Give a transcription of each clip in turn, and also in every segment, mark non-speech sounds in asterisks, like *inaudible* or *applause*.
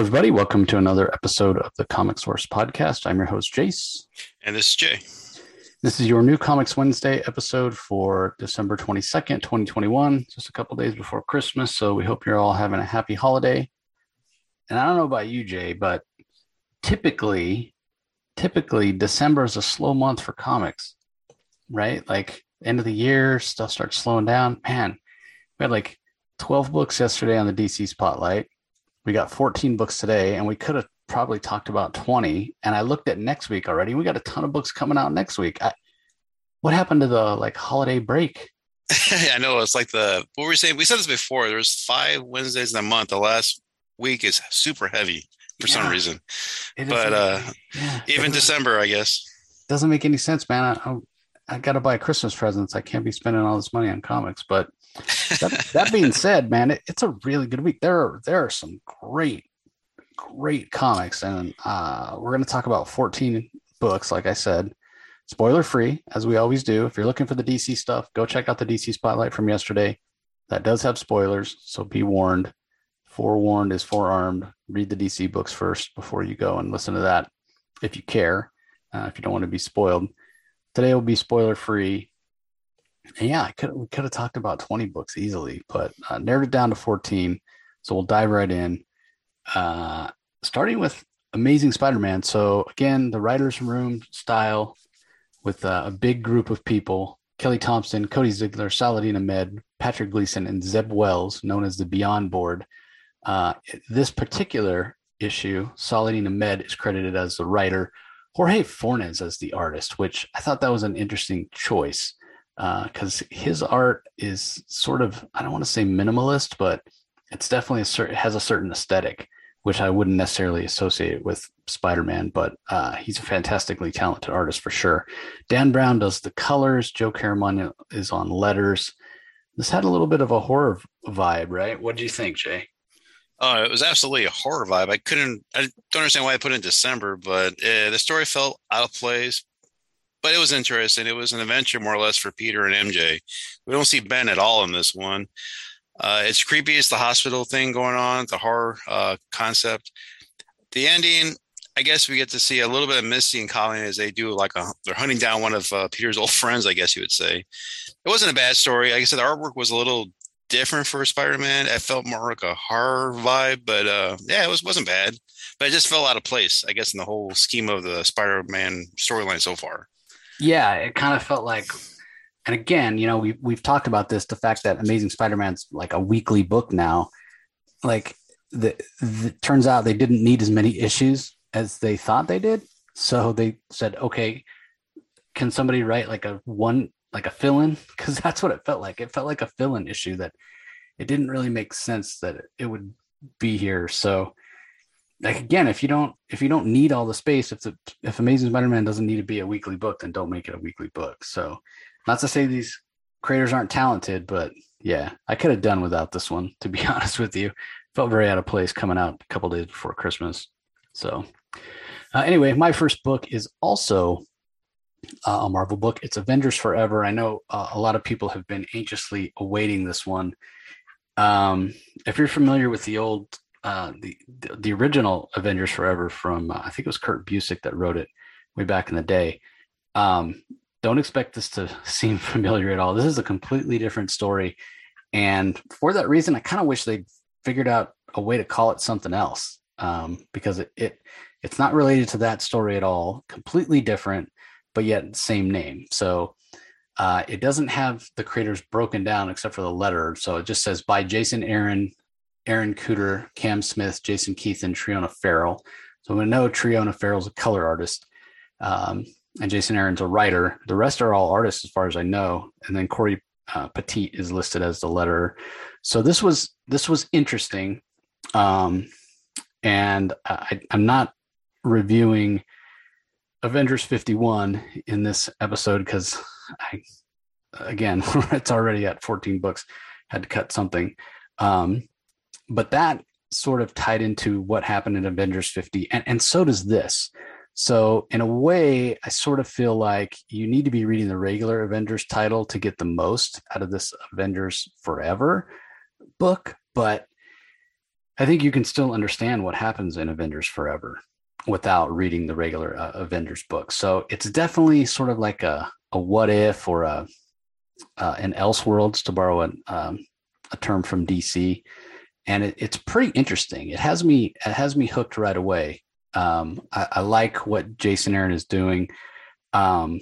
Hello, everybody. Welcome to another episode of the Comic Source Podcast. I'm your host, Jace. And this is Jay. This is your new Comics Wednesday episode for December 22nd, 2021, just a couple days before Christmas. So we hope you're all having a happy holiday. And I don't know about you, Jay, but typically, typically December is a slow month for comics, right? Like end of the year, stuff starts slowing down. Man, we had like 12 books yesterday on the DC Spotlight we got 14 books today, and we could have probably talked about 20. And I looked at next week already. We got a ton of books coming out next week. I, what happened to the like holiday break? *laughs* I know it's like the what were we saying? We said this before. There's five Wednesdays in a month. The last week is super heavy for yeah. some reason. But uh yeah. even December, I guess. Doesn't make any sense, man. I, I, I got to buy Christmas presents. I can't be spending all this money on comics. But that, that being said, man, it, it's a really good week. There are there are some great, great comics, and uh, we're going to talk about 14 books. Like I said, spoiler free, as we always do. If you're looking for the DC stuff, go check out the DC Spotlight from yesterday. That does have spoilers, so be warned. Forewarned is forearmed. Read the DC books first before you go and listen to that, if you care. Uh, if you don't want to be spoiled, today will be spoiler free yeah, I could we could have talked about 20 books easily, but uh, narrowed it down to 14. So we'll dive right in. Uh, starting with Amazing Spider-Man. So again, the writers' room style with uh, a big group of people: Kelly Thompson, Cody Ziglar, Saladin Ahmed, Patrick Gleason, and Zeb Wells, known as the Beyond Board. Uh, this particular issue, Saladin Ahmed is credited as the writer, Jorge Fornes as the artist, which I thought that was an interesting choice because uh, his art is sort of I don't want to say minimalist, but it's definitely a certain has a certain aesthetic, which I wouldn't necessarily associate with Spider-Man. But uh, he's a fantastically talented artist for sure. Dan Brown does the colors. Joe Caramagna is on letters. This had a little bit of a horror vibe, right? What do you think, Jay? Oh, it was absolutely a horror vibe. I couldn't, I don't understand why I put it in December, but uh, the story felt out of place, but it was interesting. It was an adventure more or less for Peter and MJ. We don't see Ben at all in this one. Uh, it's creepy. It's the hospital thing going on, the horror uh, concept. The ending, I guess we get to see a little bit of Misty and Colleen as they do like a, they're hunting down one of uh, Peter's old friends, I guess you would say. It wasn't a bad story. Like I said, the artwork was a little different for Spider-Man. It felt more like a horror vibe, but uh, yeah, it was wasn't bad. But it just fell out of place, I guess, in the whole scheme of the Spider-Man storyline so far yeah, it kind of felt like, and again, you know, we we've talked about this, the fact that Amazing Spider-Man's like a weekly book now. Like the, the turns out they didn't need as many issues as they thought they did. So they said, okay, can somebody write like a one like a fill-in? *laughs* Because that's what it felt like. It felt like a fill-in issue that it didn't really make sense that it would be here. So like again, if you don't if you don't need all the space, if the if Amazing Spider-Man doesn't need to be a weekly book, then don't make it a weekly book. So not to say these creators aren't talented, but yeah, I could have done without this one, to be *laughs* honest with you. Felt very out of place coming out a couple days before Christmas. So uh, anyway, my first book is also uh, a Marvel book. It's Avengers Forever. I know uh, a lot of people have been anxiously awaiting this one. Um, if you're familiar with the old uh, the the original Avengers Forever from uh, I think it was Kurt Busiek that wrote it way back in the day. Um, don't expect this to *laughs* seem familiar at all. This is a completely different story, and for that reason, I kind of wish they figured out a way to call it something else um, because it, it it's not related to that story at all. Completely different, but yet same name. So. Uh, it doesn't have the creators broken down except for the letter. So it just says by Jason Aaron, Aaron Kuder, Cam Smith, Jason Keith, and Triona Farrell. So we know Triona Farrell's a color artist, um, and Jason Aaron's a writer. The rest are all artists, as far as I know. And then Cory uh, Petit is listed as the letterer. So this was this was interesting, um, and I, I'm not reviewing Avengers 51 in this episode because I, again, *laughs* it's already at 14 books. Had to cut something. Um, but that sort of tied into what happened in Avengers 50, and, and so does this. So, in a way, I sort of feel like you need to be reading the regular Avengers title to get the most out of this Avengers Forever book. But I think you can still understand what happens in Avengers Forever without reading the regular uh, Avengers book. So it's definitely sort of like a a what if or a uh, an Elseworlds to borrow a, um, a term from DC, and it, it's pretty interesting. It has me it has me hooked right away. Um, I, I, like what Jason Aaron is doing, um,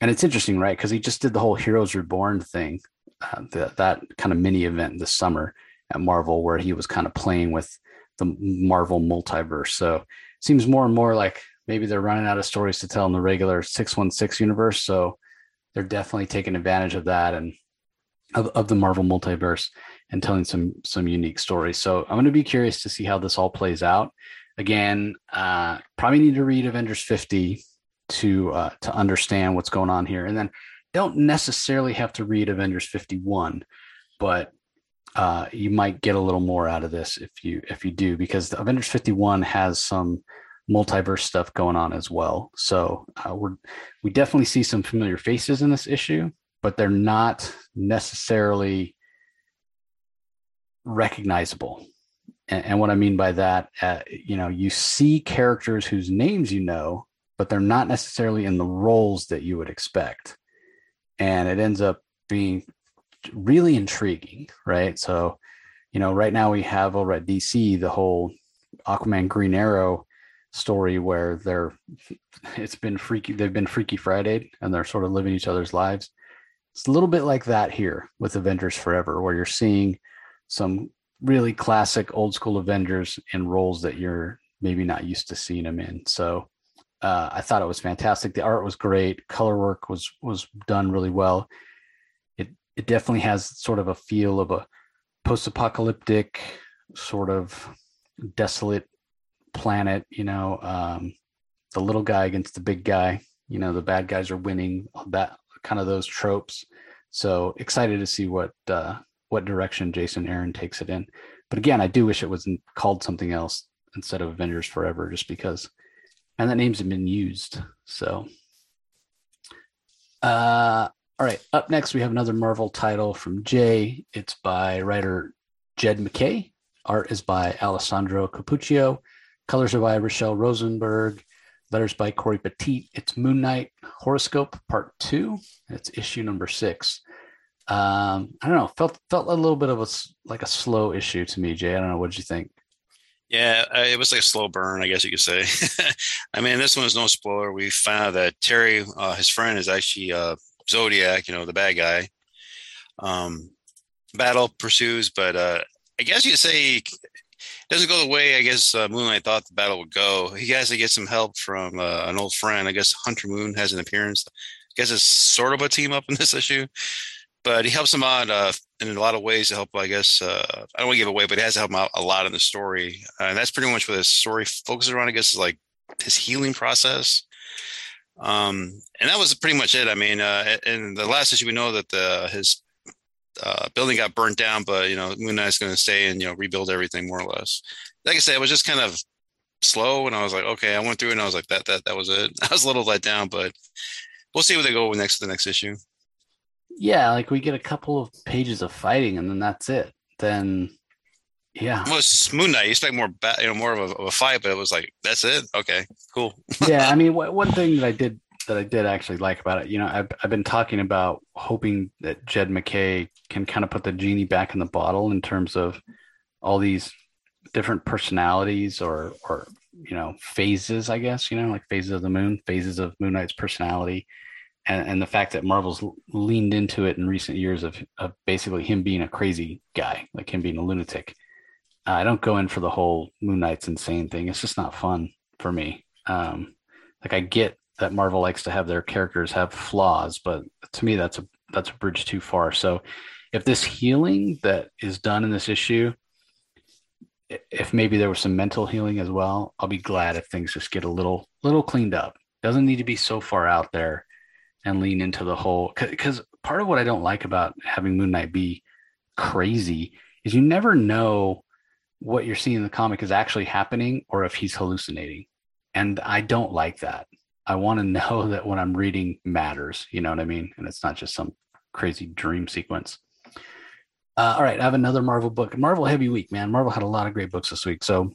and it's interesting, right? Because he just did the whole Heroes Reborn thing, uh, the, that kind of mini event this summer at Marvel, where he was kind of playing with the Marvel multiverse. So seems more and more like maybe they're running out of stories to tell in the regular 616 universe. So they're definitely taking advantage of that and of, of the Marvel multiverse and telling some some unique stories. So I'm going to be curious to see how this all plays out. Again, uh, probably need to read Avengers 50 to uh, to understand what's going on here, and then don't necessarily have to read Avengers 51, but uh, you might get a little more out of this if you if you do because the Avengers 51 has some multiverse stuff going on as well. So uh, we're we definitely see some familiar faces in this issue, but they're not necessarily recognizable. And, and what I mean by that, uh, you know, you see characters whose names you know, but they're not necessarily in the roles that you would expect, and it ends up being really intriguing, right? So, you know, right now we have over at DC the whole Aquaman Green Arrow story where they're *laughs* it's been freaky they've been freaky friday and they're sort of living each other's lives it's a little bit like that here with avengers forever where you're seeing some really classic old school avengers in roles that you're maybe not used to seeing them in. So uh, i thought it was fantastic. The art was great. Color work was was done really well. It it definitely has sort of a feel of a post-apocalyptic sort of desolate planet, you know, um, the little guy against the big guy, you know, the bad guys are winning, that kind of those tropes. So excited to see what uh, what direction Jason Aaron takes it in. But again, I do wish it was called something else instead of Avengers Forever, just because, and that name's been used. So, uh, all right. Up next, we have another Marvel title from Jay. It's by writer Jed MacKay. Art is by Alessandro Cappuccio. Colors are by Rachelle Rosenberg. Letters by Cory Petit. It's Moon Knight Horoscope Part Two. It's issue number six. Um, I don't know. Felt felt a little bit of a like a slow issue to me, Jay. I don't know. What did you think? Yeah, it was like a slow burn, I guess you could say. *laughs* I mean, this one is no spoiler. We found that Terry, uh, his friend, is actually uh, Zodiac. You know, the bad guy. Um, battle pursues, but uh, I guess you could say it doesn't go the way I guess uh, Moon Knight thought the battle would go. He has to get some help from uh, an old friend. I guess Hunter Moon has an appearance. I guess it's sort of a team up in this issue, but he helps him out uh, in a lot of ways to help. I guess uh, I don't want to give away, but it has to help him out a lot in the story, uh, and that's pretty much what his story focuses around. I guess is like his healing process. Um, and that was pretty much it. I mean, uh, in the last issue, we know that the his uh, building got burnt down, but you know, Moon Knight's going to stay and you know rebuild everything more or less. Like I said, it was just kind of slow, and I was like, okay, I went through, and I was like, that that that was it. *laughs* I was a little let down, but we'll see where they go next to the next issue. Yeah, like we get a couple of pages of fighting, and then that's it. Then, yeah. Well, it's Moon Knight. You expect more, ba- you know, more of a, of a, fight, but it was like, that's it. Okay, cool. *laughs* yeah, I mean, one thing that I did that I did actually like about it. You know, I've, I've been talking about hoping that Jed MacKay can kind of put the genie back in the bottle in terms of all these different personalities or or you know phases, I guess. You know, like phases of the moon, phases of Moon Knight's personality, and and the fact that Marvel's leaned into it in recent years of of basically him being a crazy guy, like him being a lunatic. I don't go in for the whole Moon Knight's insane thing. It's just not fun for me. Um, like I get that Marvel likes to have their characters have flaws, but to me that's a that's a bridge too far. So if this healing that is done in this issue, if maybe there was some mental healing as well, I'll be glad if things just get a little little cleaned up. Doesn't need to be so far out there and lean into the whole because part of what I don't like about having Moon Knight be crazy is you never know what you're seeing in the comic is actually happening or if he's hallucinating. And I don't like that. I want to *laughs* know that what I'm reading matters. You know what I mean? And it's not just some crazy dream sequence. Uh, all right, I have another Marvel book. Marvel heavy week, man. Marvel had a lot of great books this week. So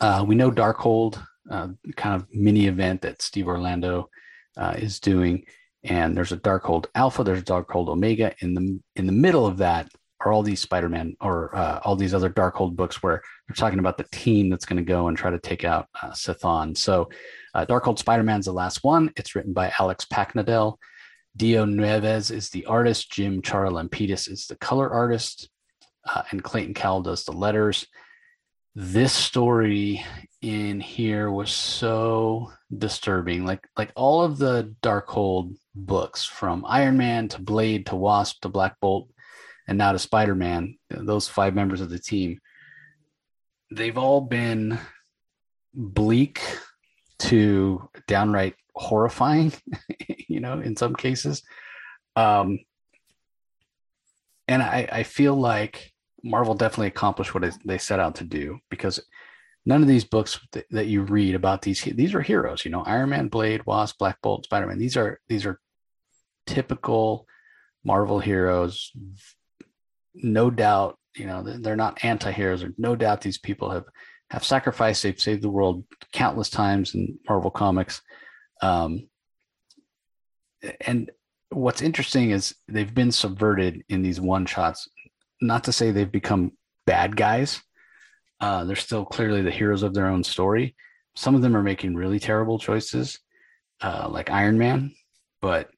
uh, we know Darkhold, uh, kind of mini event that Steve Orlando uh, is doing, and there's a Darkhold Alpha, there's a Darkhold Omega. In the in the middle of that are all these Spider-Man or uh, all these other Darkhold books where they're talking about the team that's going to go and try to take out uh, Chthon. So uh, Darkhold Spider-Man's the last one. It's written by Alex Paknadel. Dio Neves is the artist. Jim Charalampidis is the color artist. Uh, and Clayton Cowles does the letters. This story in here was so disturbing. Like like all of the Darkhold books, from Iron Man to Blade to Wasp to Black Bolt, and now to Spider Man, those five members of the team, they've all been bleak to downright horrifying, *laughs* you know, in some cases. Um, and I, I feel like Marvel definitely accomplished what they set out to do because none of these books that, that you read about these these are heroes. You know, Iron Man, Blade, Wasp, Black Bolt, Spider Man. These are these are typical Marvel heroes. No doubt, you know, they're not anti-heroes. No doubt these people have have sacrificed. They've saved the world countless times in Marvel comics. Um, and what's interesting is they've been subverted in these one shots. Not to say they've become bad guys. Uh, they're still clearly the heroes of their own story. Some of them are making really terrible choices, uh, like Iron Man, but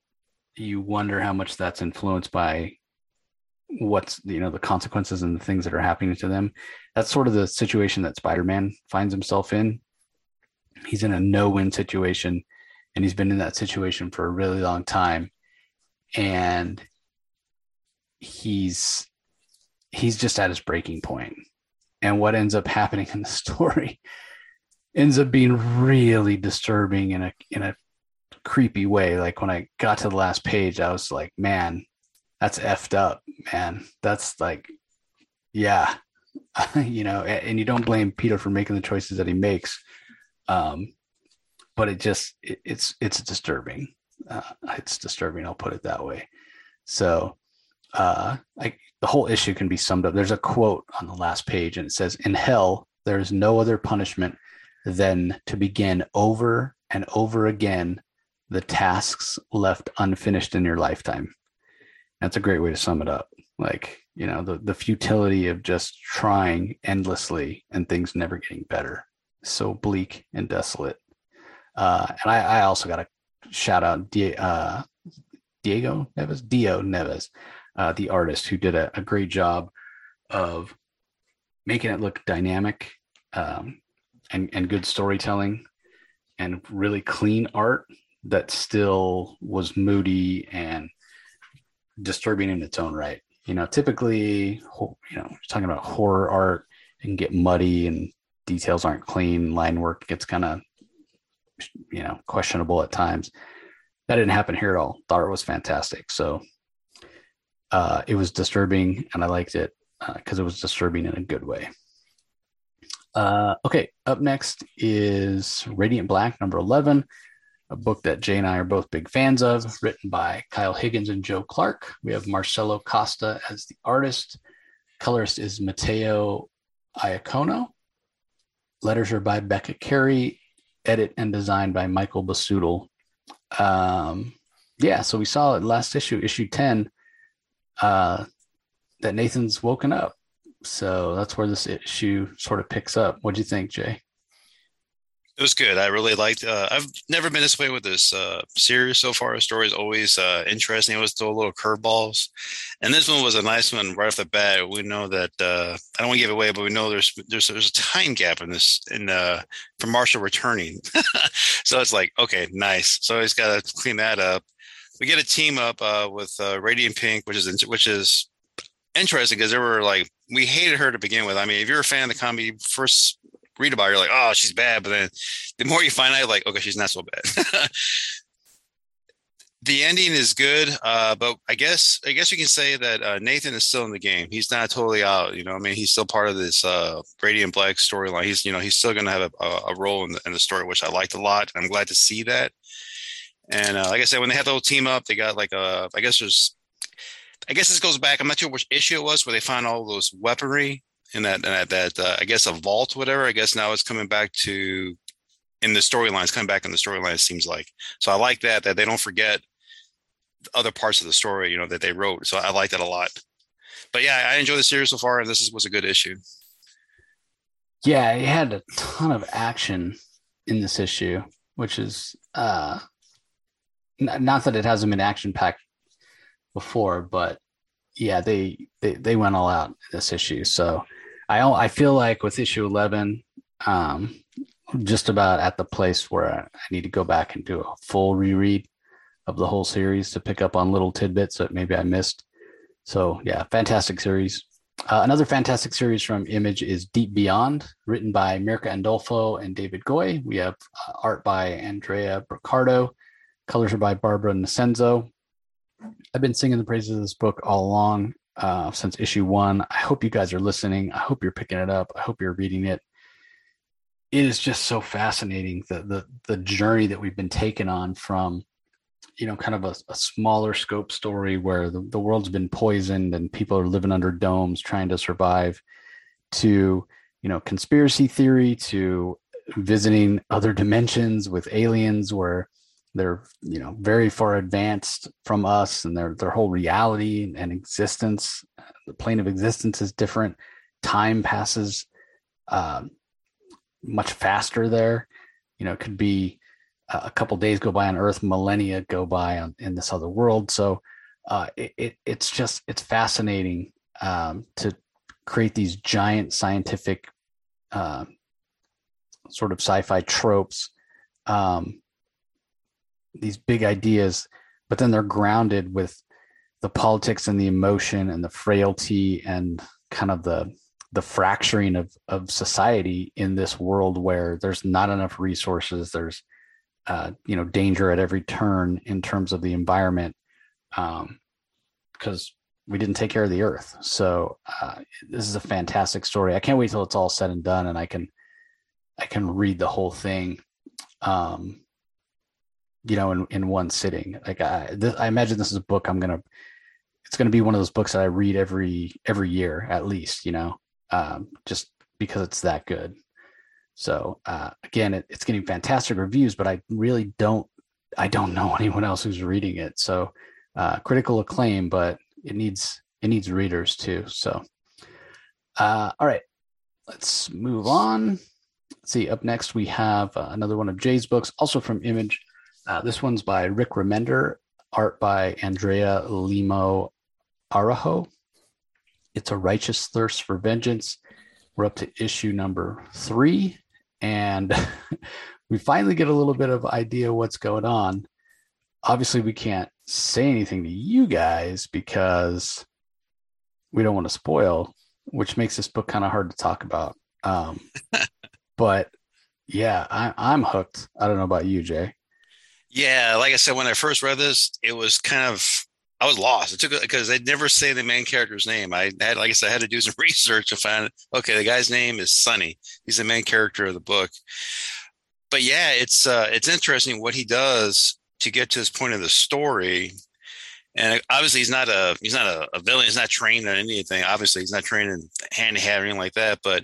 you wonder how much that's influenced by what's you know the consequences and the things that are happening to them. That's sort of the situation that spider-man finds himself in. He's in a no-win situation and he's been in that situation for a really long time and he's he's just at his breaking point and what ends up *laughs* happening in the story ends up being really disturbing in a in a creepy way. Like when I got to the last page, I was like, man, that's effed up, man. That's like, yeah, *laughs* you know, and you don't blame Peter for making the choices that he makes. Um, but it just, it, it's, it's disturbing. Uh, it's disturbing. I'll put it that way. So, uh, like the whole issue can be summed up. There's a quote on the last page and it says, in hell, there is no other punishment than to begin over and over again the tasks left unfinished in your lifetime. That's a great way to sum it up. Like, you know, the, the futility of just trying endlessly and things never getting better. So bleak and desolate. Uh, and I, I also got a shout out uh, Diego Neves, Dio Neves, uh, the artist who did a, a, great job of making it look dynamic um, and, and good storytelling and really clean art that still was moody and disturbing in its own right. You know, typically, you know, talking about horror art, it can get muddy and details aren't clean. Line work gets kind of, you know, questionable at times. That didn't happen here at all. The art was fantastic. So uh, it was disturbing, and I liked it because uh, it was disturbing in a good way. Uh, okay, up next is Radiant Black, number 11 a book that Jay and I are both big fans of, written by Kyle Higgins and Joe Clark. We have Marcelo Costa as the artist. Colorist is Mateo Iacono. Letters are by Becca Carey. Edit and design by Michael Busuttil. Um, yeah, so we saw it last issue, issue 10, uh, that Nathan's woken up. So that's where this issue sort of picks up. What do you think, Jay? It was good. I really liked. Uh, I've never been this way with this uh, series so far. The story is always uh, interesting. It was a little curveballs, and this one was a nice one right off the bat. We know that uh, I don't want to give away, but we know there's there's there's a time gap in this in uh, for Marshall returning. *laughs* so it's like okay, nice. So he's got to clean that up. We get a team up uh, with Radiant Pink, which is which is interesting because they were like we hated her to begin with. I mean, if you're a fan of the comedy, first read about her, you're like, oh, she's bad. But then the more you find out, like, okay, she's not so bad. *laughs* the ending is good, uh, but I guess I guess you can say that uh, Nathan is still in the game. He's not totally out. You know, I mean, he's still part of this uh, Radiant Black storyline. He's you know he's still going to have a, a, role in the, in the, story, which I liked a lot. I'm glad to see that. And uh, like I said, when they had the whole team up, they got like a I guess there's I guess this goes back. I'm not sure which issue it was where they found all those weaponry in that in that, uh, I guess a vault, whatever. I guess now it's coming back to in the storylines, coming back in the storyline. It seems like so. I like that that they don't forget other parts of the story, you know, that they wrote. So I like that a lot. But yeah, I enjoy the series so far, and this is, was a good issue. Yeah, it had a ton of action in this issue, which is uh, not that it hasn't been action packed before, but yeah, they, they they went all out this issue. So I I feel like with issue eleven, um, just about at the place where I need to go back and do a full reread of the whole series to pick up on little tidbits that maybe I missed. So yeah, fantastic series. Uh, another fantastic series from Image is Deep Beyond, written by Mirka Andolfo and David Goy. We have uh, art by Andrea Broccardo, colors are by Barbara Nosenzo. I've been singing the praises of this book all along uh, since issue one. I hope you guys are listening. I hope you're picking it up. I hope you're reading it. It is just so fascinating the the the journey that we've been taken on from you know kind of a, a, smaller scope story where the, the world's been poisoned and people are living under domes trying to survive to you know conspiracy theory to visiting other dimensions with aliens where they're you know very far advanced from us and their their whole reality and existence the plane of existence is different. Time passes um, much faster there. You know it could be a couple days go by on Earth, millennia go by on, in this other world. So uh, it, it, it's just it's fascinating um, to create these giant scientific uh, sort of sci-fi tropes, um, these big ideas, but then they're grounded with the politics and the emotion and the frailty and kind of the the fracturing of of society in this world where there's not enough resources there's uh, you know danger at every turn in terms of the environment because um, we didn't take care of the earth. So uh, this is a fantastic story. I can't wait till it's all said and done and i can i can read the whole thing. Um, you know in, in one sitting like I, I imagine this is a book i'm gonna it's gonna be one of those books that i read every every year at least you know um, just because it's that good so uh, again, it, it's getting fantastic reviews, but I really don't I don't know *laughs* anyone else who's reading it. So uh, critical acclaim, but it needs it needs readers too. So uh, all right, let's move on. Let's see. Up next, we have uh, another one of Jay's books, also from Image. Uh, this one's by Rick Remender, art by Andrea Lima Araujo. It's a righteous thirst for vengeance. We're up to issue number three and *laughs* we finally get a little bit of idea what's going on. Obviously, we can't say anything to you guys because we don't want to spoil, which makes this book kind of hard to talk about. Um, *laughs* but yeah, I, I'm hooked. I don't know about you, Jay. Yeah, like I said, when I first read this, it was kind of I was lost. It took because they'd never say the main character's name. I had, like I said, I had to do some *laughs* research to find. Okay, the guy's name is Sonny. He's the main character of the book. But yeah, it's uh, it's interesting what he does to get to this point of the story. And obviously, he's not a he's not a, a villain. He's not trained on anything. Obviously, he's not trained in hand to hand or anything like that. But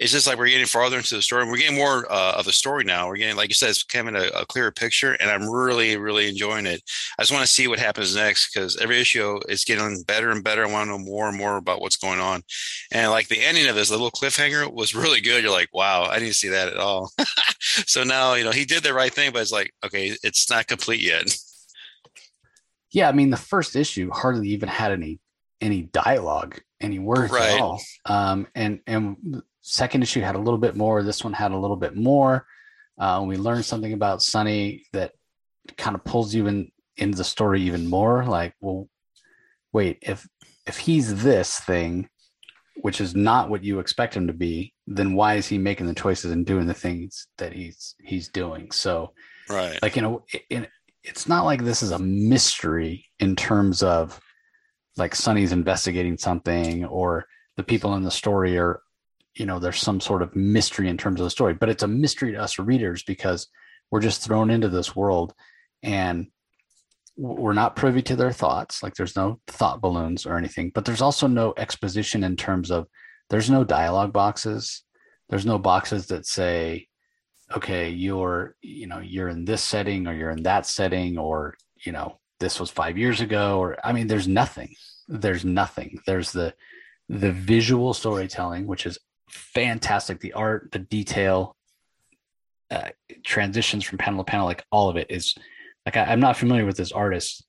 it's just like we're getting farther into the story. We're getting more uh, of the story now. We're getting, like you said, it's becoming a, a clearer picture, and I'm really, really enjoying it. I just want to see what happens next because every issue is getting better and better. I want to know more and more about what's going on. And like the ending of this, little cliffhanger was really good. You're like, wow, I didn't see that at all. *laughs* so now, you know, he did the right thing, but it's like, okay, it's not complete yet. Yeah, I mean, the first issue hardly even had any any dialogue, any words right. at all. Um, and and second issue had a little bit more. This one had a little bit more. Uh, we learned something about Sonny that kind of pulls you in into the story even more. Like, well, wait, if if he's this thing, which is not what you expect him to be, then why is he making the choices and doing the things that he's he's doing? So, right, like you know, in, it's not like this is a mystery in terms of like Sonny's investigating something or the people in the story are you know there's some sort of mystery in terms of the story but it's a mystery to us readers because we're just thrown into this world and we're not privy to their thoughts. Like there's no thought balloons or anything, but there's also no exposition in terms of there's no dialogue boxes. There's no boxes that say, okay, you're, you know, you're in this setting or you're in that setting or, you know, this was five years ago or I mean, there's nothing. There's nothing. There's the the visual storytelling, which is fantastic. The art, the detail, uh, transitions from panel to panel, like all of it is like I, am not familiar with this artist,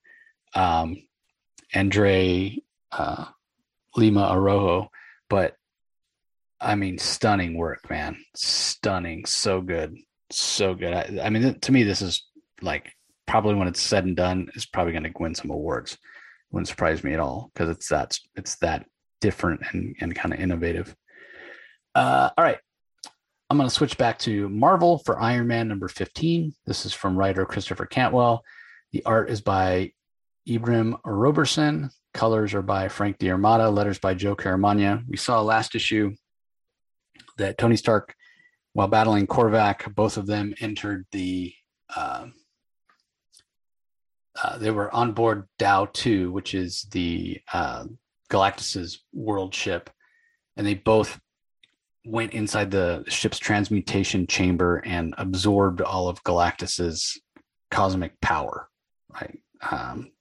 um, Andre uh, Lima Araujo, but I mean, stunning work, man, stunning, so good, so good. I, I mean, to me, this is like probably when it's said and done, is probably going to win some awards. Wouldn't surprise me at all because it's that it's that different and, and kind of innovative. Uh, all right, I'm going to switch back to Marvel for Iron Man number 15. This is from writer Christopher Cantwell. The art is by Ibraim Roberson. Colors are by Frank D'Armata. Letters by Joe Caramagna. We saw last issue that Tony Stark, while battling Korvac, both of them entered the. Uh, uh, they were on board Dao 2, which is the uh, Galactus's world ship, and they both went inside the ship's transmutation chamber and absorbed all of Galactus's cosmic power, right? Um,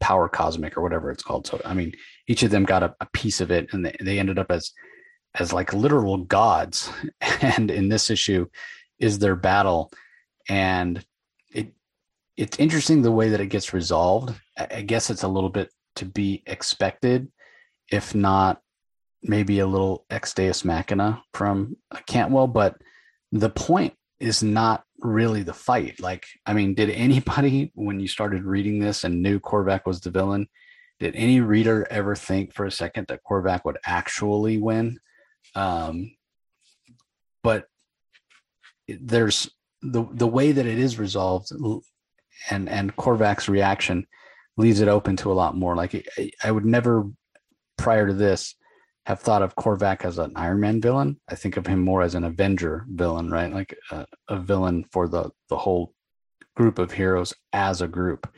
power cosmic or whatever it's called. So, I mean, each of them got a, a piece of it, and they, they ended up as as like literal gods. *laughs* And in this issue, is their battle, and it it's interesting the way that it gets resolved. I guess it's a little bit to be expected, if not maybe a little ex deus machina from Cantwell, but the point is not really the fight. Like, I mean, did anybody, when you started reading this and knew Korvac was the villain, did any reader ever think for a second that Korvac would actually win? Um, but there's the the way that it is resolved, and and Korvac's reaction leaves it open to a lot more. Like I would never, prior to this, have thought of Korvac as an Iron Man villain. I think of him more as an Avenger villain, right? Like a, a villain for the the whole group of heroes as a group.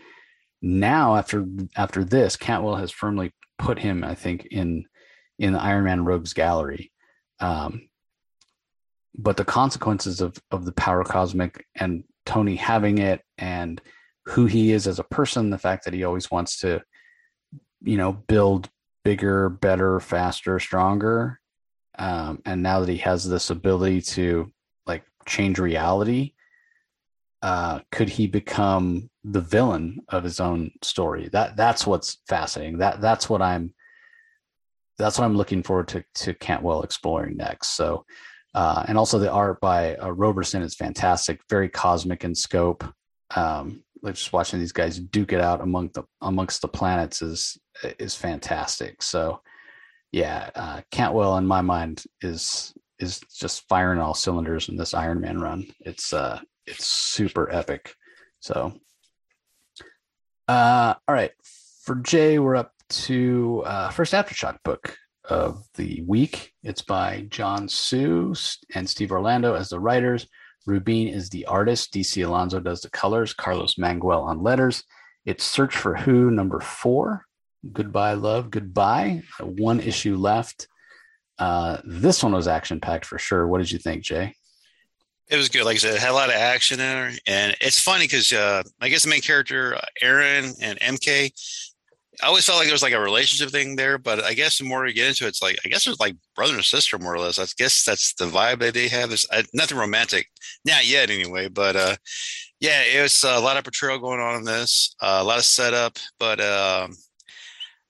Now, after after this, Cantwell has firmly put him, I think, in in the Iron Man Rogues Gallery. Um, but the consequences of of the power cosmic and Tony having it and who he is as a person, the fact that he always wants to, you know, build bigger, better, faster, stronger. Um, and now that he has this ability to like change reality, uh, could he become the villain of his own story? That that's what's fascinating. That that's what I'm that's what I'm looking forward to to Cantwell exploring next. So, uh, and also the art by uh, Roberson is fantastic, very cosmic in scope. Um, just watching these guys duke it out among the amongst the planets is is fantastic. So yeah, uh, Cantwell in my mind is is just firing all cylinders in this Iron Man run. It's uh it's super epic. So uh all right. For Jay, we're up to uh first aftershock book of the week. It's by John Hsu and Steve Orlando as the writers. Rubin is the artist. DC Alonso does the colors. Carlos Mangual on letters. It's Search for Hu number four. Goodbye, love. Goodbye. One issue left. Uh, this one was action packed for sure. What did you think, Jay? It was good. Like I said, it had a lot of action in there. And it's funny because uh, I guess the main character, Aaron and MK, I always felt like there was like a relationship thing there, but I guess the more you get into it, it's like I guess it's like brother and sister more or less. I guess that's the vibe that they have. There's uh, nothing romantic, not yet anyway. But uh, yeah, it was a lot of portrayal going on in this, uh, a lot of setup. But uh,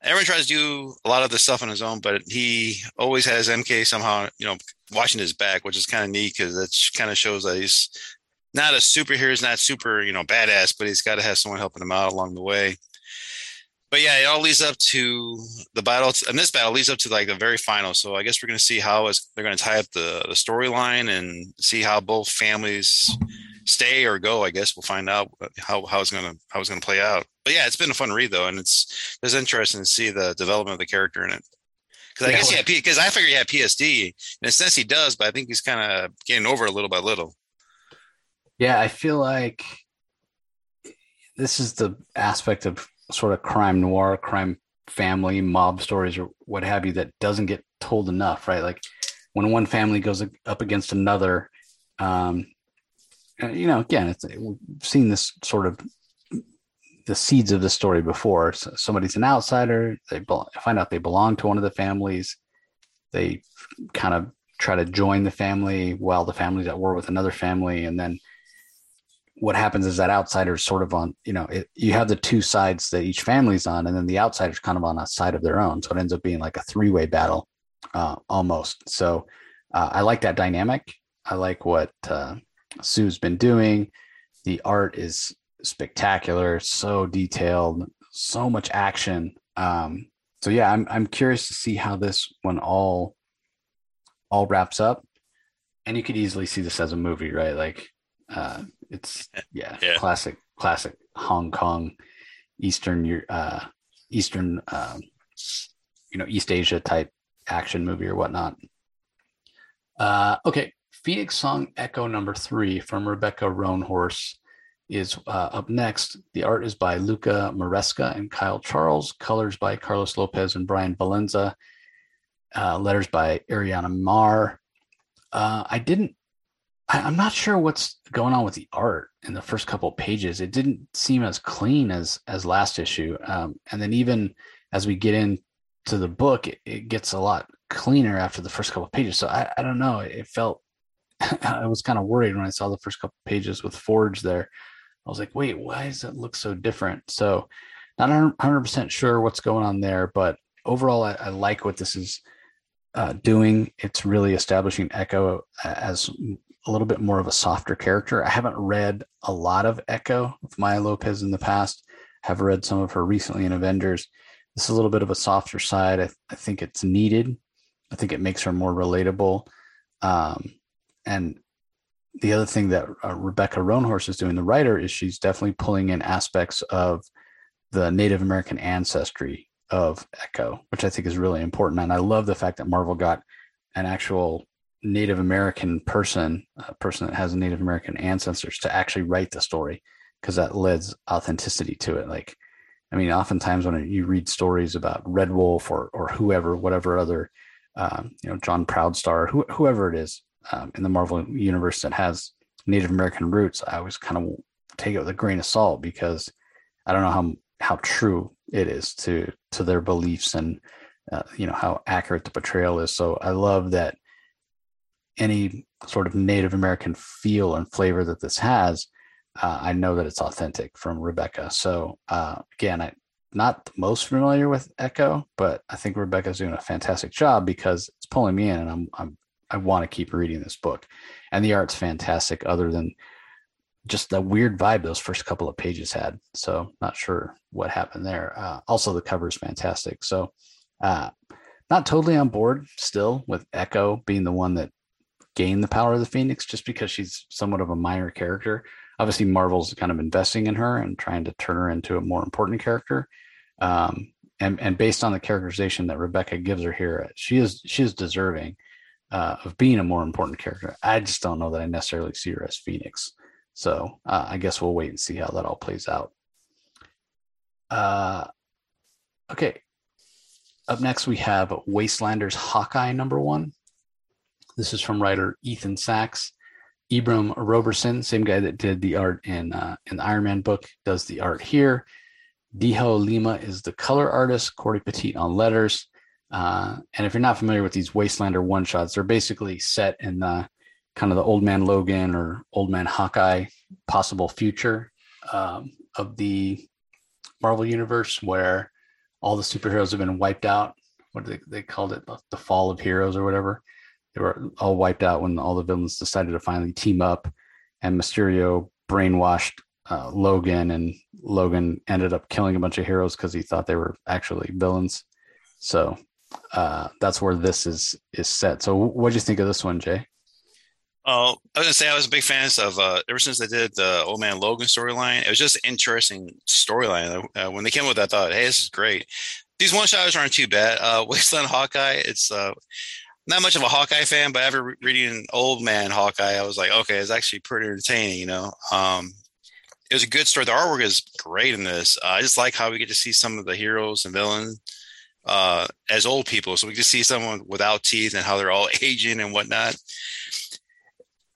everyone tries to do a lot of the stuff on his own, but he always has MK somehow, you know, watching his back, which is kind of neat because that kind of shows that he's not a superhero, he's not super, you know, badass, but he's got to have someone helping him out along the way but yeah, it all leads up to the battle, and this battle leads up to like the very final. So I guess we're going to see how is they're going to tie up the the storyline and see how both families stay or go. I guess we'll find out how how it's going to how it's going to play out. But yeah, it's been a fun read though, and it's it's interesting to see the development of the character in it. Because I yeah, guess yeah, because I figure he had PSD. In a sense, he does, but I think he's kind of getting over it little by little. Yeah, I feel like this is the aspect of sort of crime noir, crime family, mob stories, or what have you that doesn't get told enough, right? Like when one family goes up against another, um, you know, again, it's, we've seen this sort of the seeds of the story before. So somebody's an outsider. They find out they belong to one of the families. They kind of try to join the family while the family's at war with another family, and then what happens is that outsiders sort of on, you know, it, you have the two sides that each family's on, and then the outsider's kind of on a side of their own. So it ends up being like a three way battle uh, almost. So uh, I like that dynamic. I like what uh, Sue's been doing. The art is spectacular, so detailed, so much action. Um, so yeah, I'm I'm curious to see how this one all all wraps up. And you could easily see this as a movie, right? Like uh, it's *laughs* yeah, yeah, classic classic Hong Kong, Eastern uh, Eastern um, you know East Asia type action movie or whatnot. Uh, okay, Phoenix Song Echo number three from Rebecca Roanhorse is uh, up next. The art is by Luca Maresca and Kyle Charles. Colors by Carlos Lopez and Brian Valenza. Uh, letters by Ariana Maher. Uh, I didn't. I, am not sure what's going on with the art in the first couple pages. It didn't seem as clean as as last issue, um, and then even as we get into the book, it, it, gets a lot cleaner after the first couple pages. So I, I don't know. It felt *laughs* I was kind of worried when I saw the first couple pages with Forge there. I was like, wait, why does it look so different? So, not 100% sure what's going on there, but overall, I, I like what this is uh, doing. It's really establishing Echo as a little bit more of a softer character. I haven't read a lot of Echo with Maya Lopez in the past. Have read some of her recently in Avengers. This is a little bit of a softer side. I, I think it's needed. I think it makes her more relatable. Um, and the other thing that uh, Rebecca Roanhorse is doing, the writer, is she's definitely pulling in aspects of the Native American ancestry of Echo, which I think is really important. And I love the fact that Marvel got an actual Native American person, a person that has Native American ancestors, to actually write the story because that lends authenticity to it. Like, I mean, oftentimes when you read stories about Red Wolf or or whoever, whatever other, um, you know, John Proudstar, who, whoever it is, um, in the Marvel universe that has Native American roots, I always kind of take it with a grain of salt because I don't know how how true it is to to their beliefs and uh, you know how accurate the portrayal is. So I love that any sort of Native American feel and flavor that this has. Uh, I know that it's authentic from Rebecca. So uh, again, I'm not the most familiar with Echo, but I think Rebecca's doing a fantastic job because it's pulling me in, and I'm I'm I want to keep reading this book. And the art's fantastic, other than just the weird vibe those first couple of pages had. So not sure what happened there. Uh, also, the cover is fantastic. So uh, not totally on board still with Echo being the one that gained the power of the Phoenix, just because she's somewhat of a minor character. Obviously, Marvel's kind of investing in her and trying to turn her into a more important character. Um, and and based on the characterization that Rebecca gives her here, she is she is deserving uh, of being a more important character. I just don't know that I necessarily see her as Phoenix. So uh, I guess we'll wait and see how that all plays out. Uh, okay. Up next, we have Wastelanders Hawkeye number one. This is from writer Ethan Sacks. Ibraim Roberson, same guy that did the art in uh, in the Iron Man book, does the art here. Dijjo Lima is the color artist. Cory Petit on letters. Uh, and if you're not familiar with these Wastelander one shots, they're basically set in the kind of the Old Man Logan or Old Man Hawkeye possible future um, of the Marvel universe, where all the superheroes have been wiped out. What they, they called it, the fall of heroes or whatever. They were all wiped out when all the villains decided to finally team up, and Mysterio brainwashed uh, Logan, and Logan ended up killing a bunch of heroes because he thought they were actually villains. So uh, that's where this is is set. So, what do you think of this one, Jay? Oh, I was gonna say I was a big fan of uh, ever since they did the Old Man Logan storyline. It was just an interesting storyline. Uh, when they came with, that, I thought, "Hey, this is great." These one shots aren't too bad. Uh, *laughs* Wasteland Hawkeye, it's uh, not much of a Hawkeye fan, but after reading Old Man Hawkeye, I was like, okay, it's actually pretty entertaining. You know, um, it was a good story. The artwork is great in this. Uh, I just like how we get to see some of the heroes and villains uh, as old people. So we can see someone without teeth and how they're all *laughs* aging and whatnot.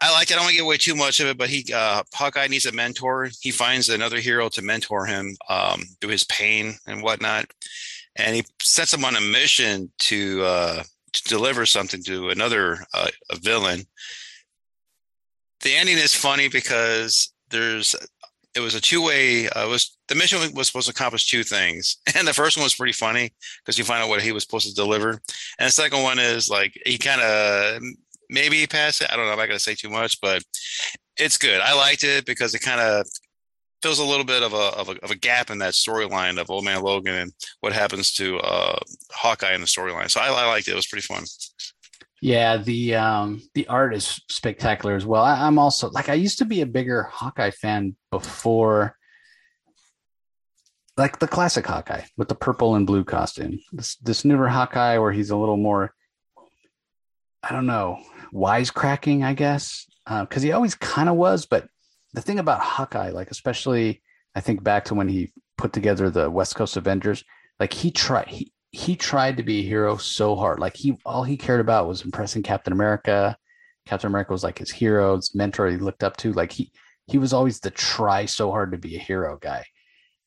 I like it. I don't want to give away too much of it, but he uh, Hawkeye needs a mentor. He finds another hero to mentor him um, through his pain and whatnot, and he sets him on a mission to uh, to deliver something to another uh, a villain. The ending is funny because there's it was a two way. Uh, was the mission was supposed to accomplish two things, *laughs* and the first one was pretty funny because you find out what he was supposed to deliver, and the second one is like he kind of maybe passed it. I don't know. I'm not going to say too much, but it's good. I liked it because it kind of fills a little bit of a, of a, of a gap in that storyline of Old Man Logan and what happens to uh, Hawkeye in the storyline. So I, I liked it. It was pretty fun. Yeah, the um the art is spectacular as well. I, am also like I used to be a bigger Hawkeye fan before like the classic Hawkeye with the purple and blue costume. This this newer Hawkeye where he's a little more I don't know, wisecracking, I guess. because uh, he always kind of was, but the thing about Hawkeye, like especially I think back to when he put together the West Coast Avengers, like he tried he he tried to be a hero so hard. Like he all he cared about was impressing Captain America. Captain America was like his hero, his mentor he looked up to. Like he he was always the try so hard to be a hero guy.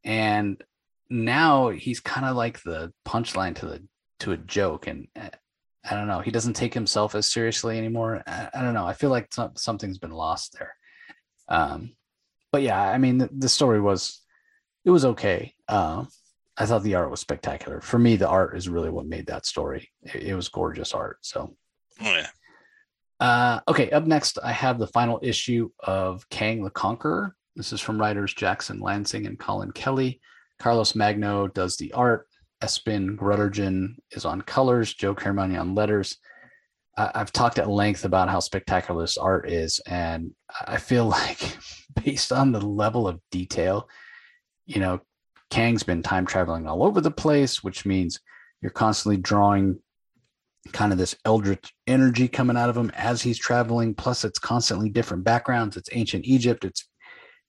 And now he's kind of like the punchline to the to a joke and uh, I don't know. He doesn't take himself as seriously anymore. I, I don't know. I feel like something's been lost there. Um, but yeah, I mean, the, the story was it was okay. Um, I thought the art was spectacular. For me, the art is really what made that story. It, it was gorgeous art. So, oh, yeah. Uh, okay, up next, I have the final issue of Kang the Conqueror. This is from writers Jackson Lansing and Colin Kelly. Carlos Magno does the art. Espen Grundetjern is on colors. Joe Caramagna on letters. I've talked at length about how spectacular this art is, and I feel *laughs* like, based on the level of detail, you know, Kang's been time traveling all over the place, which means you're constantly drawing kind of this eldritch energy coming out of him as he's traveling. Plus, it's constantly different backgrounds. It's ancient Egypt. It's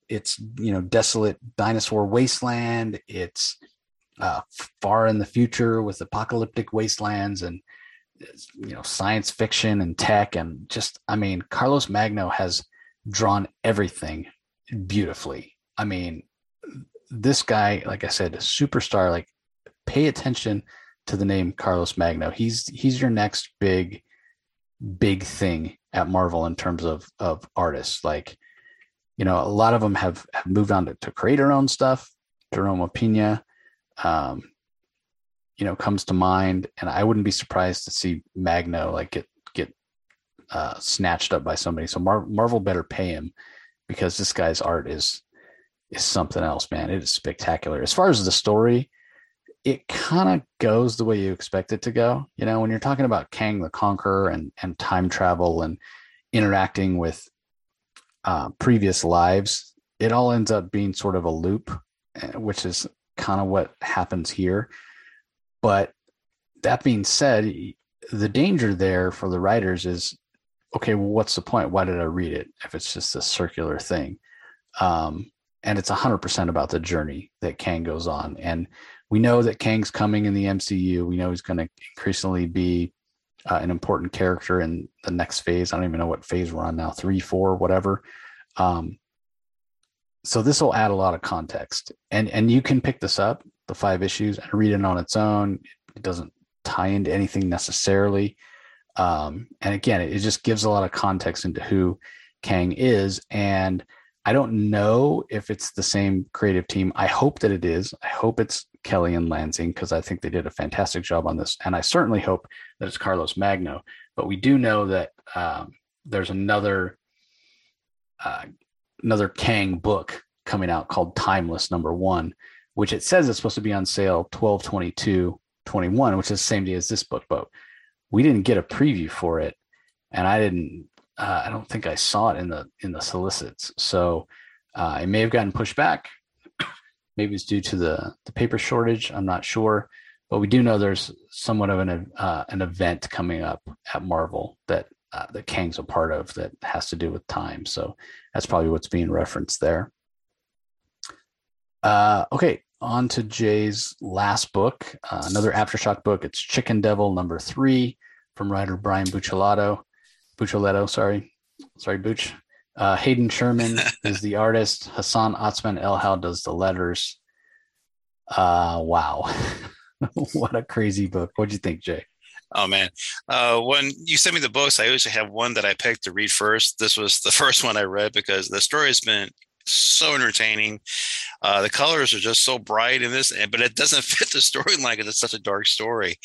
it's you know desolate dinosaur wasteland. It's uh, far in the future with apocalyptic wastelands and you know science fiction and tech and just I mean Carlos Magno has drawn everything beautifully. I mean this guy, like I said, superstar. Like, pay attention to the name Carlos Magno. He's he's your next big, big thing at Marvel in terms of of artists. Like, you know, a lot of them have, have moved on to, to create their own stuff. Jerome Opeña, um, you know, comes to mind, and I wouldn't be surprised to see Magno like get get uh, snatched up by somebody. So Mar- Marvel better pay him because this guy's art is is something else, man. It is spectacular. As far as the story, it kind of goes the way you expect it to go. You know, when you're talking about Kang the Conqueror and and time travel and interacting with uh, previous lives, it all ends up being sort of a loop, eh, which is kind of what happens here. But that being said, the danger there for the writers is okay, well, what's the point? Why did I read it if it's just a circular thing? Um, and it's 100% about the journey that Kang goes on. And we know that Kang's coming in the MCU. We know he's going to increasingly be uh, an important character in the next phase. I don't even know what phase we're on now, three, four, whatever. Um, so this will add a lot of context, and and you can pick this up, the five issues, and read it on its own. It doesn't tie into anything necessarily, um, and again, it, it just gives a lot of context into who Kang is and I don't know if it's the same creative team. I hope that it is. I hope it's Kelly and Lansing because I think they did a fantastic job on this. And I certainly hope that it's Carlos Magno. But we do know that um, there's another uh, another Kang book coming out called Timeless Number One, which it says it's supposed to be on sale 12 22 21, which is the same day as this book. But we didn't get a preview for it. And I didn't uh, I don't think I saw it in the in the solicits. So uh, it may have gotten pushed back. *coughs* Maybe it's due to the the paper shortage. I'm not sure, but we do know there's somewhat of an uh, an event coming up at Marvel that uh, that Kang's a part of that has to do with time. So that's probably what's being referenced there. Uh, okay, on to Jay's last book, uh, another aftershock book. It's Chicken Devil number three from writer Brian Buccellato. Buccellato, sorry, sorry, Booch. Uh, Hayden Sherman *laughs* is the artist. Hassan Otsmane Elhaou does the letters. Uh, wow, *laughs* what a crazy book! What'd you think, Jay? Oh man, uh, when you sent me the books, I usually have one that I picked to read first. This was the *laughs* first one I read because the story has been so entertaining. Uh, the colors are just so bright in this, but it doesn't *laughs* fit the storyline because it's such a dark story.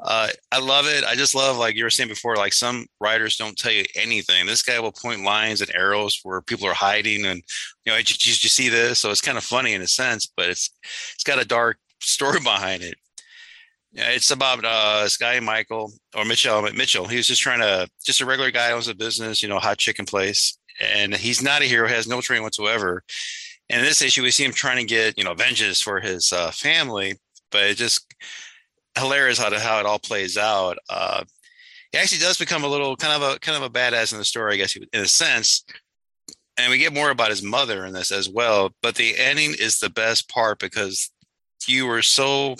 Uh, I love it. I just love, like you were saying before, like some writers don't tell you anything. This guy will point lines and arrows where people are hiding, and you know, did you, did you see this? So it's kind of funny in a sense, but it's it's got a dark story *laughs* behind it. Yeah, it's about uh, this guy Michael or Mitchell. Mitchell. He was just trying to, just a regular guy owns a business, you know, hot chicken place, and he's not a hero, has no training whatsoever. And in this issue, we see him trying to get you know vengeance for his uh, family, but it just hilarious how to, how it all plays out. Uh, he actually does become a little kind of a kind of a badass in the story, I guess, in a sense. And we get more about his mother in this as well. But the ending is the best part because you were so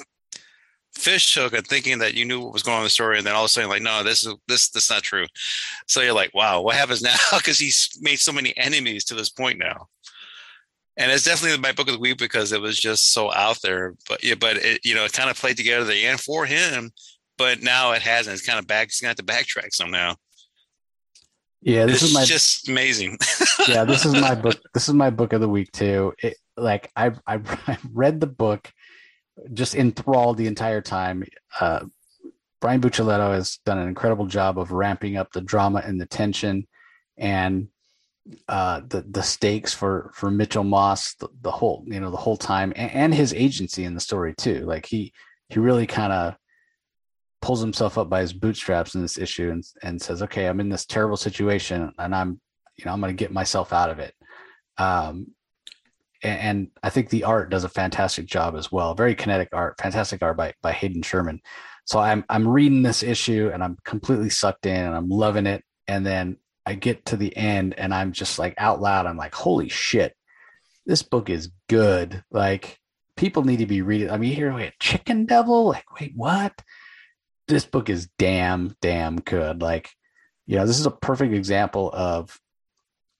fish hook and thinking that you knew what was going on in the story, and then all of a sudden, like, no, this is this that's not true. So you're like, wow, what happens *laughs* now? Because he's made so many enemies to this point now. And it's definitely my book of the week because it was just so out there. But yeah, but it you know it kind of played together the end for him, but now it hasn't. It's kind of back. It's going to have to backtrack some now. Yeah, this it's is my just amazing. yeah, this is my *laughs* book. This is my book of the week too. It, like I I *laughs* read the book just enthralled the entire time. Uh, Brian Buccellato has done an incredible job of ramping up the drama and the tension, and uh, the the stakes for for Mitchell Moss the, the whole you know the whole time, and, and his agency in the story too. Like he he really kind of pulls himself up by his bootstraps in this issue and and says, "Okay, I'm in this terrible situation, and I'm you know I'm going to get myself out of it." Um, and I think the art does a fantastic job as well. Very kinetic art, fantastic art by by Hayden Sherman. So I'm I'm reading this issue and I'm completely sucked in and I'm loving it. And then I get to the end and I'm just like out loud, I'm like, holy shit, this book is good. Like people need to be reading. I mean, here we have Chicken Devil. Like, wait, what? This book is damn, damn good. Like, you know, this is a perfect example of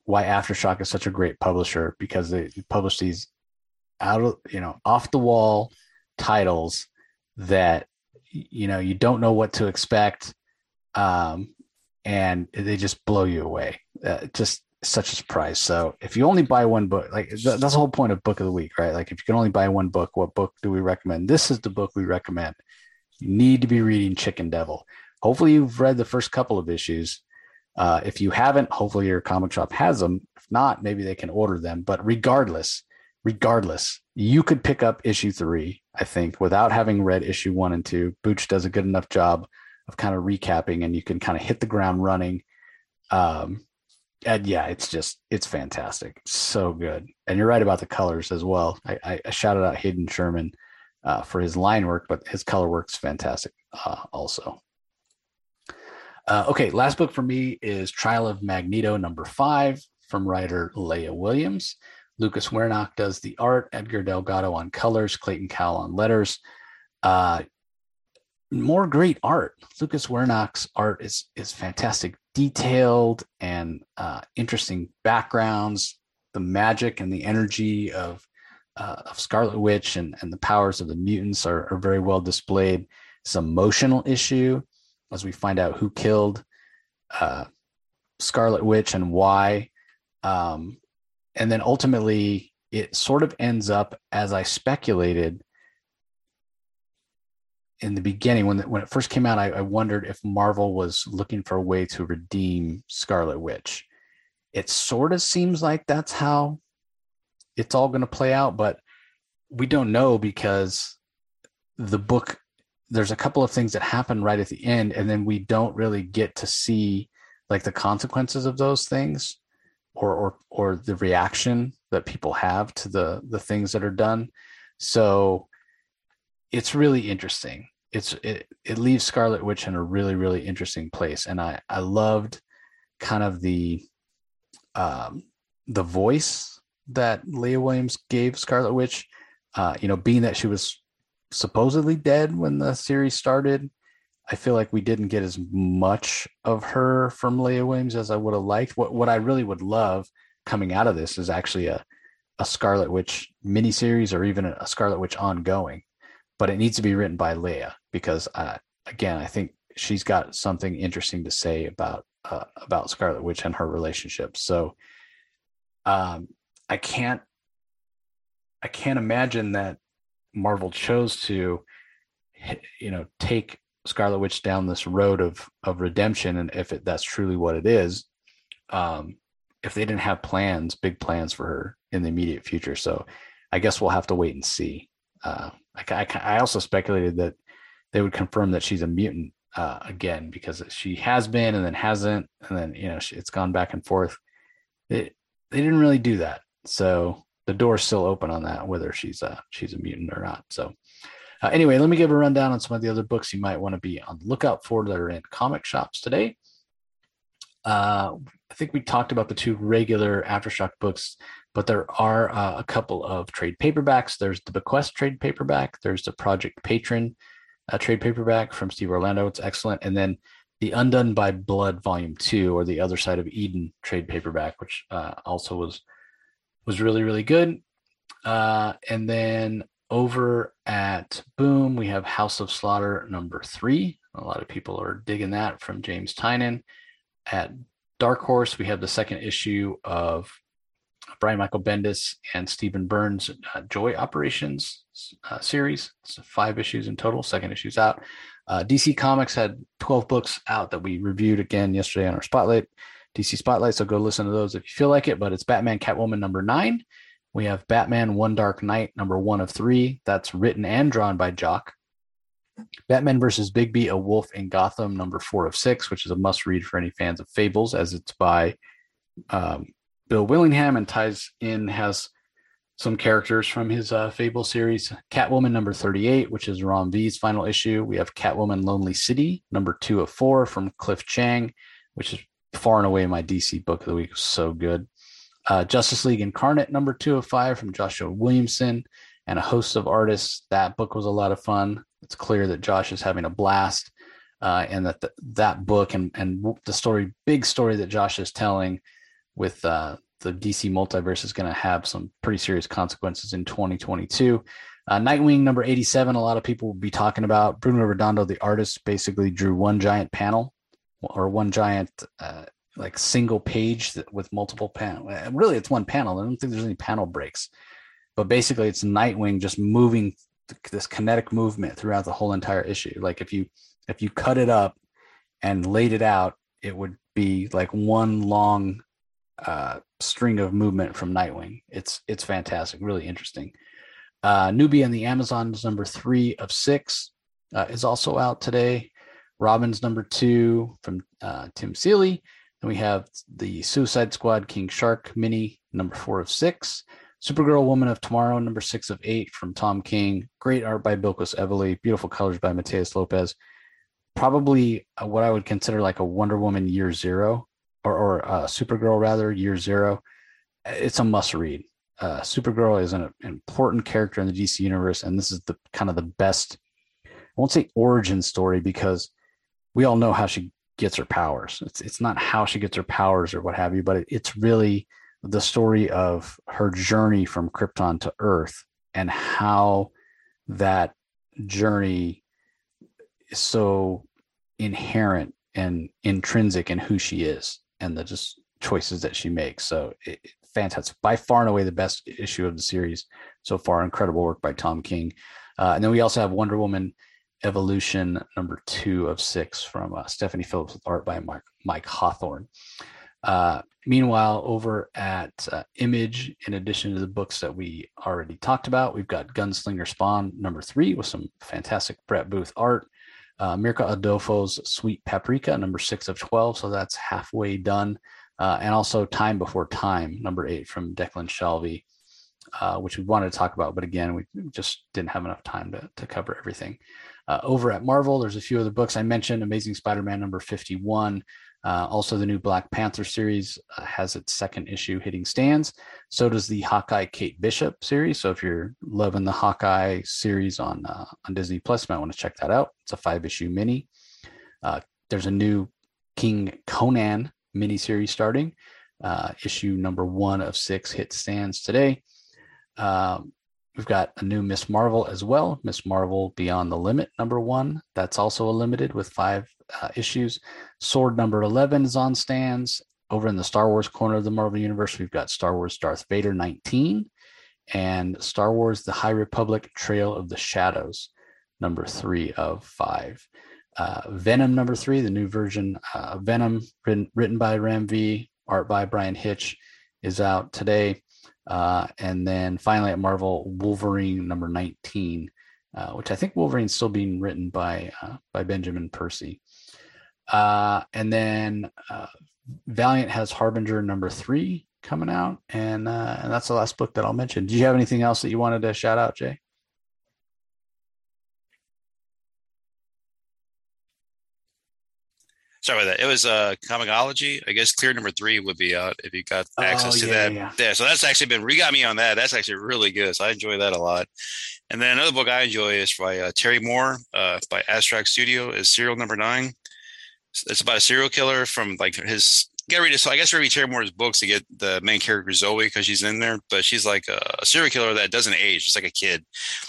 why Aftershock is such a great publisher because they publish these out of you know off the wall titles that you know you don't know what to expect um, and they just blow you away uh, just such a surprise. So if you only buy one book like that's the whole point of book of the week right? Like if you can only buy one book what book do we recommend? This is the book we recommend. You need to be reading chicken devil. Hopefully you've read the first couple of issues uh, if you haven't, hopefully your comic shop has them. If not, maybe they can order them. But regardless, regardless, you could pick up issue three, I think, without having read issue one and two. Booch does a good enough job of kind of recapping and you can kind of hit the ground running. Um, and yeah, it's just it's fantastic, so good. And you're right about the colors as well. I, I shouted out Hayden Sherman uh, for his line work, but his color work's fantastic uh, also. Uh, okay, last book for me is Trial of Magneto number five from writer Leah Williams. Lucas Werneck does the art, Edgar Delgado on colors, Clayton Cowles on letters. Uh, more great art. Lucas Werneck's art is is fantastic, detailed and uh, interesting backgrounds. The magic and the energy of uh, of Scarlet Witch and, and the powers of the mutants are, are very well displayed. It's an emotional issue as we find out who killed uh, Scarlet Witch and why. Um, and then ultimately, it sort of ends up as I speculated in the beginning when when it first came out. I, I wondered if Marvel was looking for a way to redeem Scarlet Witch. It sort of seems like that's how it's all going to play out, but we don't know because the book there's a couple of things that happen right at the end and then we don't really get to see like the consequences of those things or or or the reaction that people have to the the things that are done. So it's really interesting. It's it, it leaves scarlet witch in a really really interesting place and i i loved kind of the um the voice that leah williams gave scarlet witch uh, you know, being that she was supposedly dead when the series started, I feel like we didn't get as much of her from Leah Williams as I would have liked. What what I really would love coming out of this is actually a a Scarlet Witch miniseries or even a Scarlet Witch ongoing, but it needs to be written by Leah because uh, again, I think she's got something interesting to say about uh, about Scarlet Witch and her relationship. So um, I can't I can't imagine that Marvel chose to you know take Scarlet Witch down this road of of redemption, and if it, that's truly what it is, um, if they didn't have plans, big plans for her in the immediate future, so I guess we'll have to wait and see. Uh, I, I, I also speculated that they would confirm that she's a mutant uh, again because she has been and then hasn't, and then you know she, it's gone back and forth. It, they didn't really do that, so the door's still open on that whether she's a she's a mutant or not. So uh, anyway, let me give a rundown on some of the other books you might want to be on the lookout for that are in comic shops today. Uh, I think we talked about the two regular Aftershock books, but there are uh, a couple of trade paperbacks. There's the Bequest trade paperback. There's the Project Patron uh, trade paperback from Steve Orlando. It's excellent. And then the Undone by Blood Volume Two, or the Other Side of Eden trade paperback, which uh, also was was really really good. Uh, and then over at Boom, we have House of Slaughter number three. A lot of people are digging that from James Tynion. At Dark Horse, we have the second issue of Brian Michael Bendis and Stephen Byrne's uh, Joy Operations uh, series. So five issues in total. Second issue's out. Uh, DC Comics had 12 books out that we reviewed again yesterday on our Spotlight, DC Spotlight. So go listen to those if you feel like it. But it's Batman Catwoman number nine, we have Batman One Dark Knight, number one of three. That's written and drawn by Jock. Batman versus Bigby, A Wolf in Gotham, number four of six, which is a must read for any fans of Fables, as it's by um, Bill Willingham and ties in, has some characters from his uh, Fable series. Catwoman, number 38, which is Ram V's final issue. We have Catwoman Lonely City, number two of four from Cliff Chiang, which is far and away my DC book of the week. Was so good uh, Justice League Incarnate number two of five from Joshua Williamson and a host of artists. That book was a lot of fun. It's clear that Josh is having a blast, uh, and that the, that book and and the story, big story that Josh is telling with uh, the DC multiverse is going to have some pretty serious consequences in 2022. Uh, Nightwing number 87, a lot of people will be talking about. Bruno Redondo, the artist, basically drew one giant panel or one giant uh, like single page with multiple panel. Really, it's one panel. I don't think there's any panel breaks, but basically, it's Nightwing just moving this kinetic movement throughout the whole entire issue. Like if you if you cut it up and laid it out, it would be like one long uh, string of movement from Nightwing. It's it's fantastic, really interesting. Uh, Nubia and the Amazons number three of six uh, is also out today. Robin's number two from uh, Tim Seeley, then we have the Suicide Squad King Shark mini, number four of six. Supergirl Woman of Tomorrow, number six of eight from Tom King. Great art by Bilquis Evely. Beautiful colors by Matheus Lopes. Probably uh, what I would consider like a Wonder Woman year zero or, or uh, Supergirl rather, year zero. It's a must read. Uh, Supergirl is an important character in the DC universe, and this is the kind of the best. I won't say origin story because we all know how she gets her powers. It's it's not how she gets her powers or what have you, but it, it's really the story of her journey from Krypton to Earth and how that journey is so inherent and intrinsic in who she is and the just choices that she makes. So it, fantastic, by far and away the best issue of the series so far. Incredible work by Tom King. Uh, and then we also have Wonder Woman Evolution number two of six from uh, Stephanie Phillips with art by Mike, Mike Hawthorne. Uh, meanwhile, over at uh, Image, in addition to the books that we already talked about, we've got Gunslinger Spawn number three with some fantastic Brett Booth art. Uh, Mirka Andolfo's Sweet Paprika number six of 12, so that's halfway done. Uh, and also Time Before Time number eight from Declan Shalvey, uh, which we wanted to talk about, but again, we just didn't have enough time to, to cover everything. Uh, over at Marvel, there's a few other books I mentioned Amazing Spider Man number 51, uh, also, the new Black Panther series uh, has its second issue hitting stands. So does the Hawkeye Kate Bishop series. So if you're loving the Hawkeye series on uh, on Disney Plus, you might want to check that out. It's a five issue mini. Uh, there's a new King Conan miniseries starting. Uh, issue number one of six hit stands today. Um, we've got a new Miss Marvel as well, Miss Marvel Beyond the Limit number one. That's also a limited with five uh, issues. Sword number 11 is on stands. Over in the Star Wars corner of the Marvel Universe, we've got Star Wars Darth Vader 19 and Star Wars The High Republic Trail of the Shadows, number three of five. Uh, Venom number three, the new version uh, Venom, written, written by Ram V, art by Bryan Hitch, is out today. Uh, and then finally at Marvel, Wolverine number 19, uh, which I think Wolverine's still being written by uh, by Benjamin Percy. Uh, and then uh, Valiant has Harbinger number three coming out, and and that's the last book that I'll mention. Do you have anything else that you wanted to shout out, Jay? Sorry about that. It was uh Comixology. I guess clear number three would be out if you got Oh, access to yeah, that. yeah. Yeah. So that's actually been re got me on that. That's actually really good. So I enjoy that a lot. And then another book I enjoy is by uh, Terry Moore, uh, by Abstract Studio, is serial number nine. It's- It's about a serial killer from like his. Get read it. So I guess read Terry Moore's books to get the main character Zoe because she's in there, but she's like a, a serial killer that doesn't age. She's like a kid.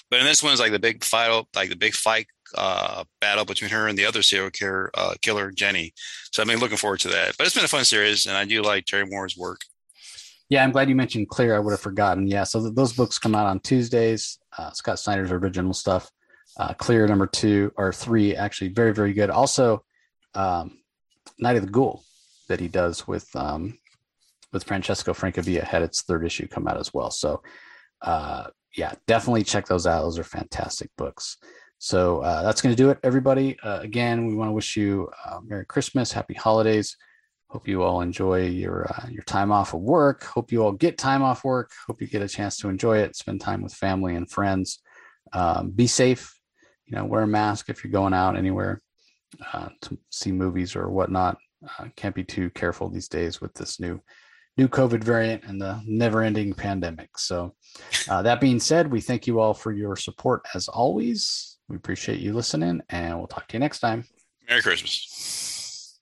But in this one's like the big fight, like the big fight uh, battle between her and the other serial killer, uh, killer Jenny. So I've been looking forward to that. But it's been a fun series, and I do like Terry Moore's work. Yeah, I'm glad you mentioned Clear. I would have forgotten. Yeah, so th- those books come out on Tuesdays. Uh, Scott Snyder's original stuff. Uh, Clear number two or three, actually very very good. Also, um, Night of the Ghoul that he does with um, with Francesco Francavilla had its third issue come out as well. So, uh, yeah, definitely check those out. Those are fantastic books. So uh, that's going to do it, everybody. Uh, again, we want to wish you uh, Merry Christmas, Happy Holidays. Hope you all enjoy your uh, your time off of work. Hope you all get time off work. Hope you get a chance to enjoy it. Spend time with family and friends. Um, be safe. You know, wear a mask if you're going out anywhere uh, to see movies or whatnot. Uh, can't be too careful these days with this new new COVID variant and the never-ending pandemic. So, uh, that being said, we thank you all for your support as always. We appreciate you listening, and we'll talk to you next time. Merry Christmas.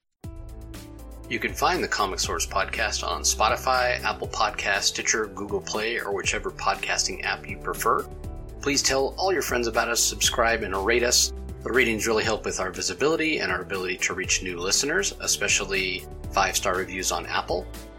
You can find the Comic Source podcast on Spotify, Apple Podcast, Stitcher, Google Play, or whichever podcasting app you prefer. Please tell all your friends about us, subscribe, and rate us. The ratings really help with our visibility and our ability to reach new listeners, especially five star reviews on Apple.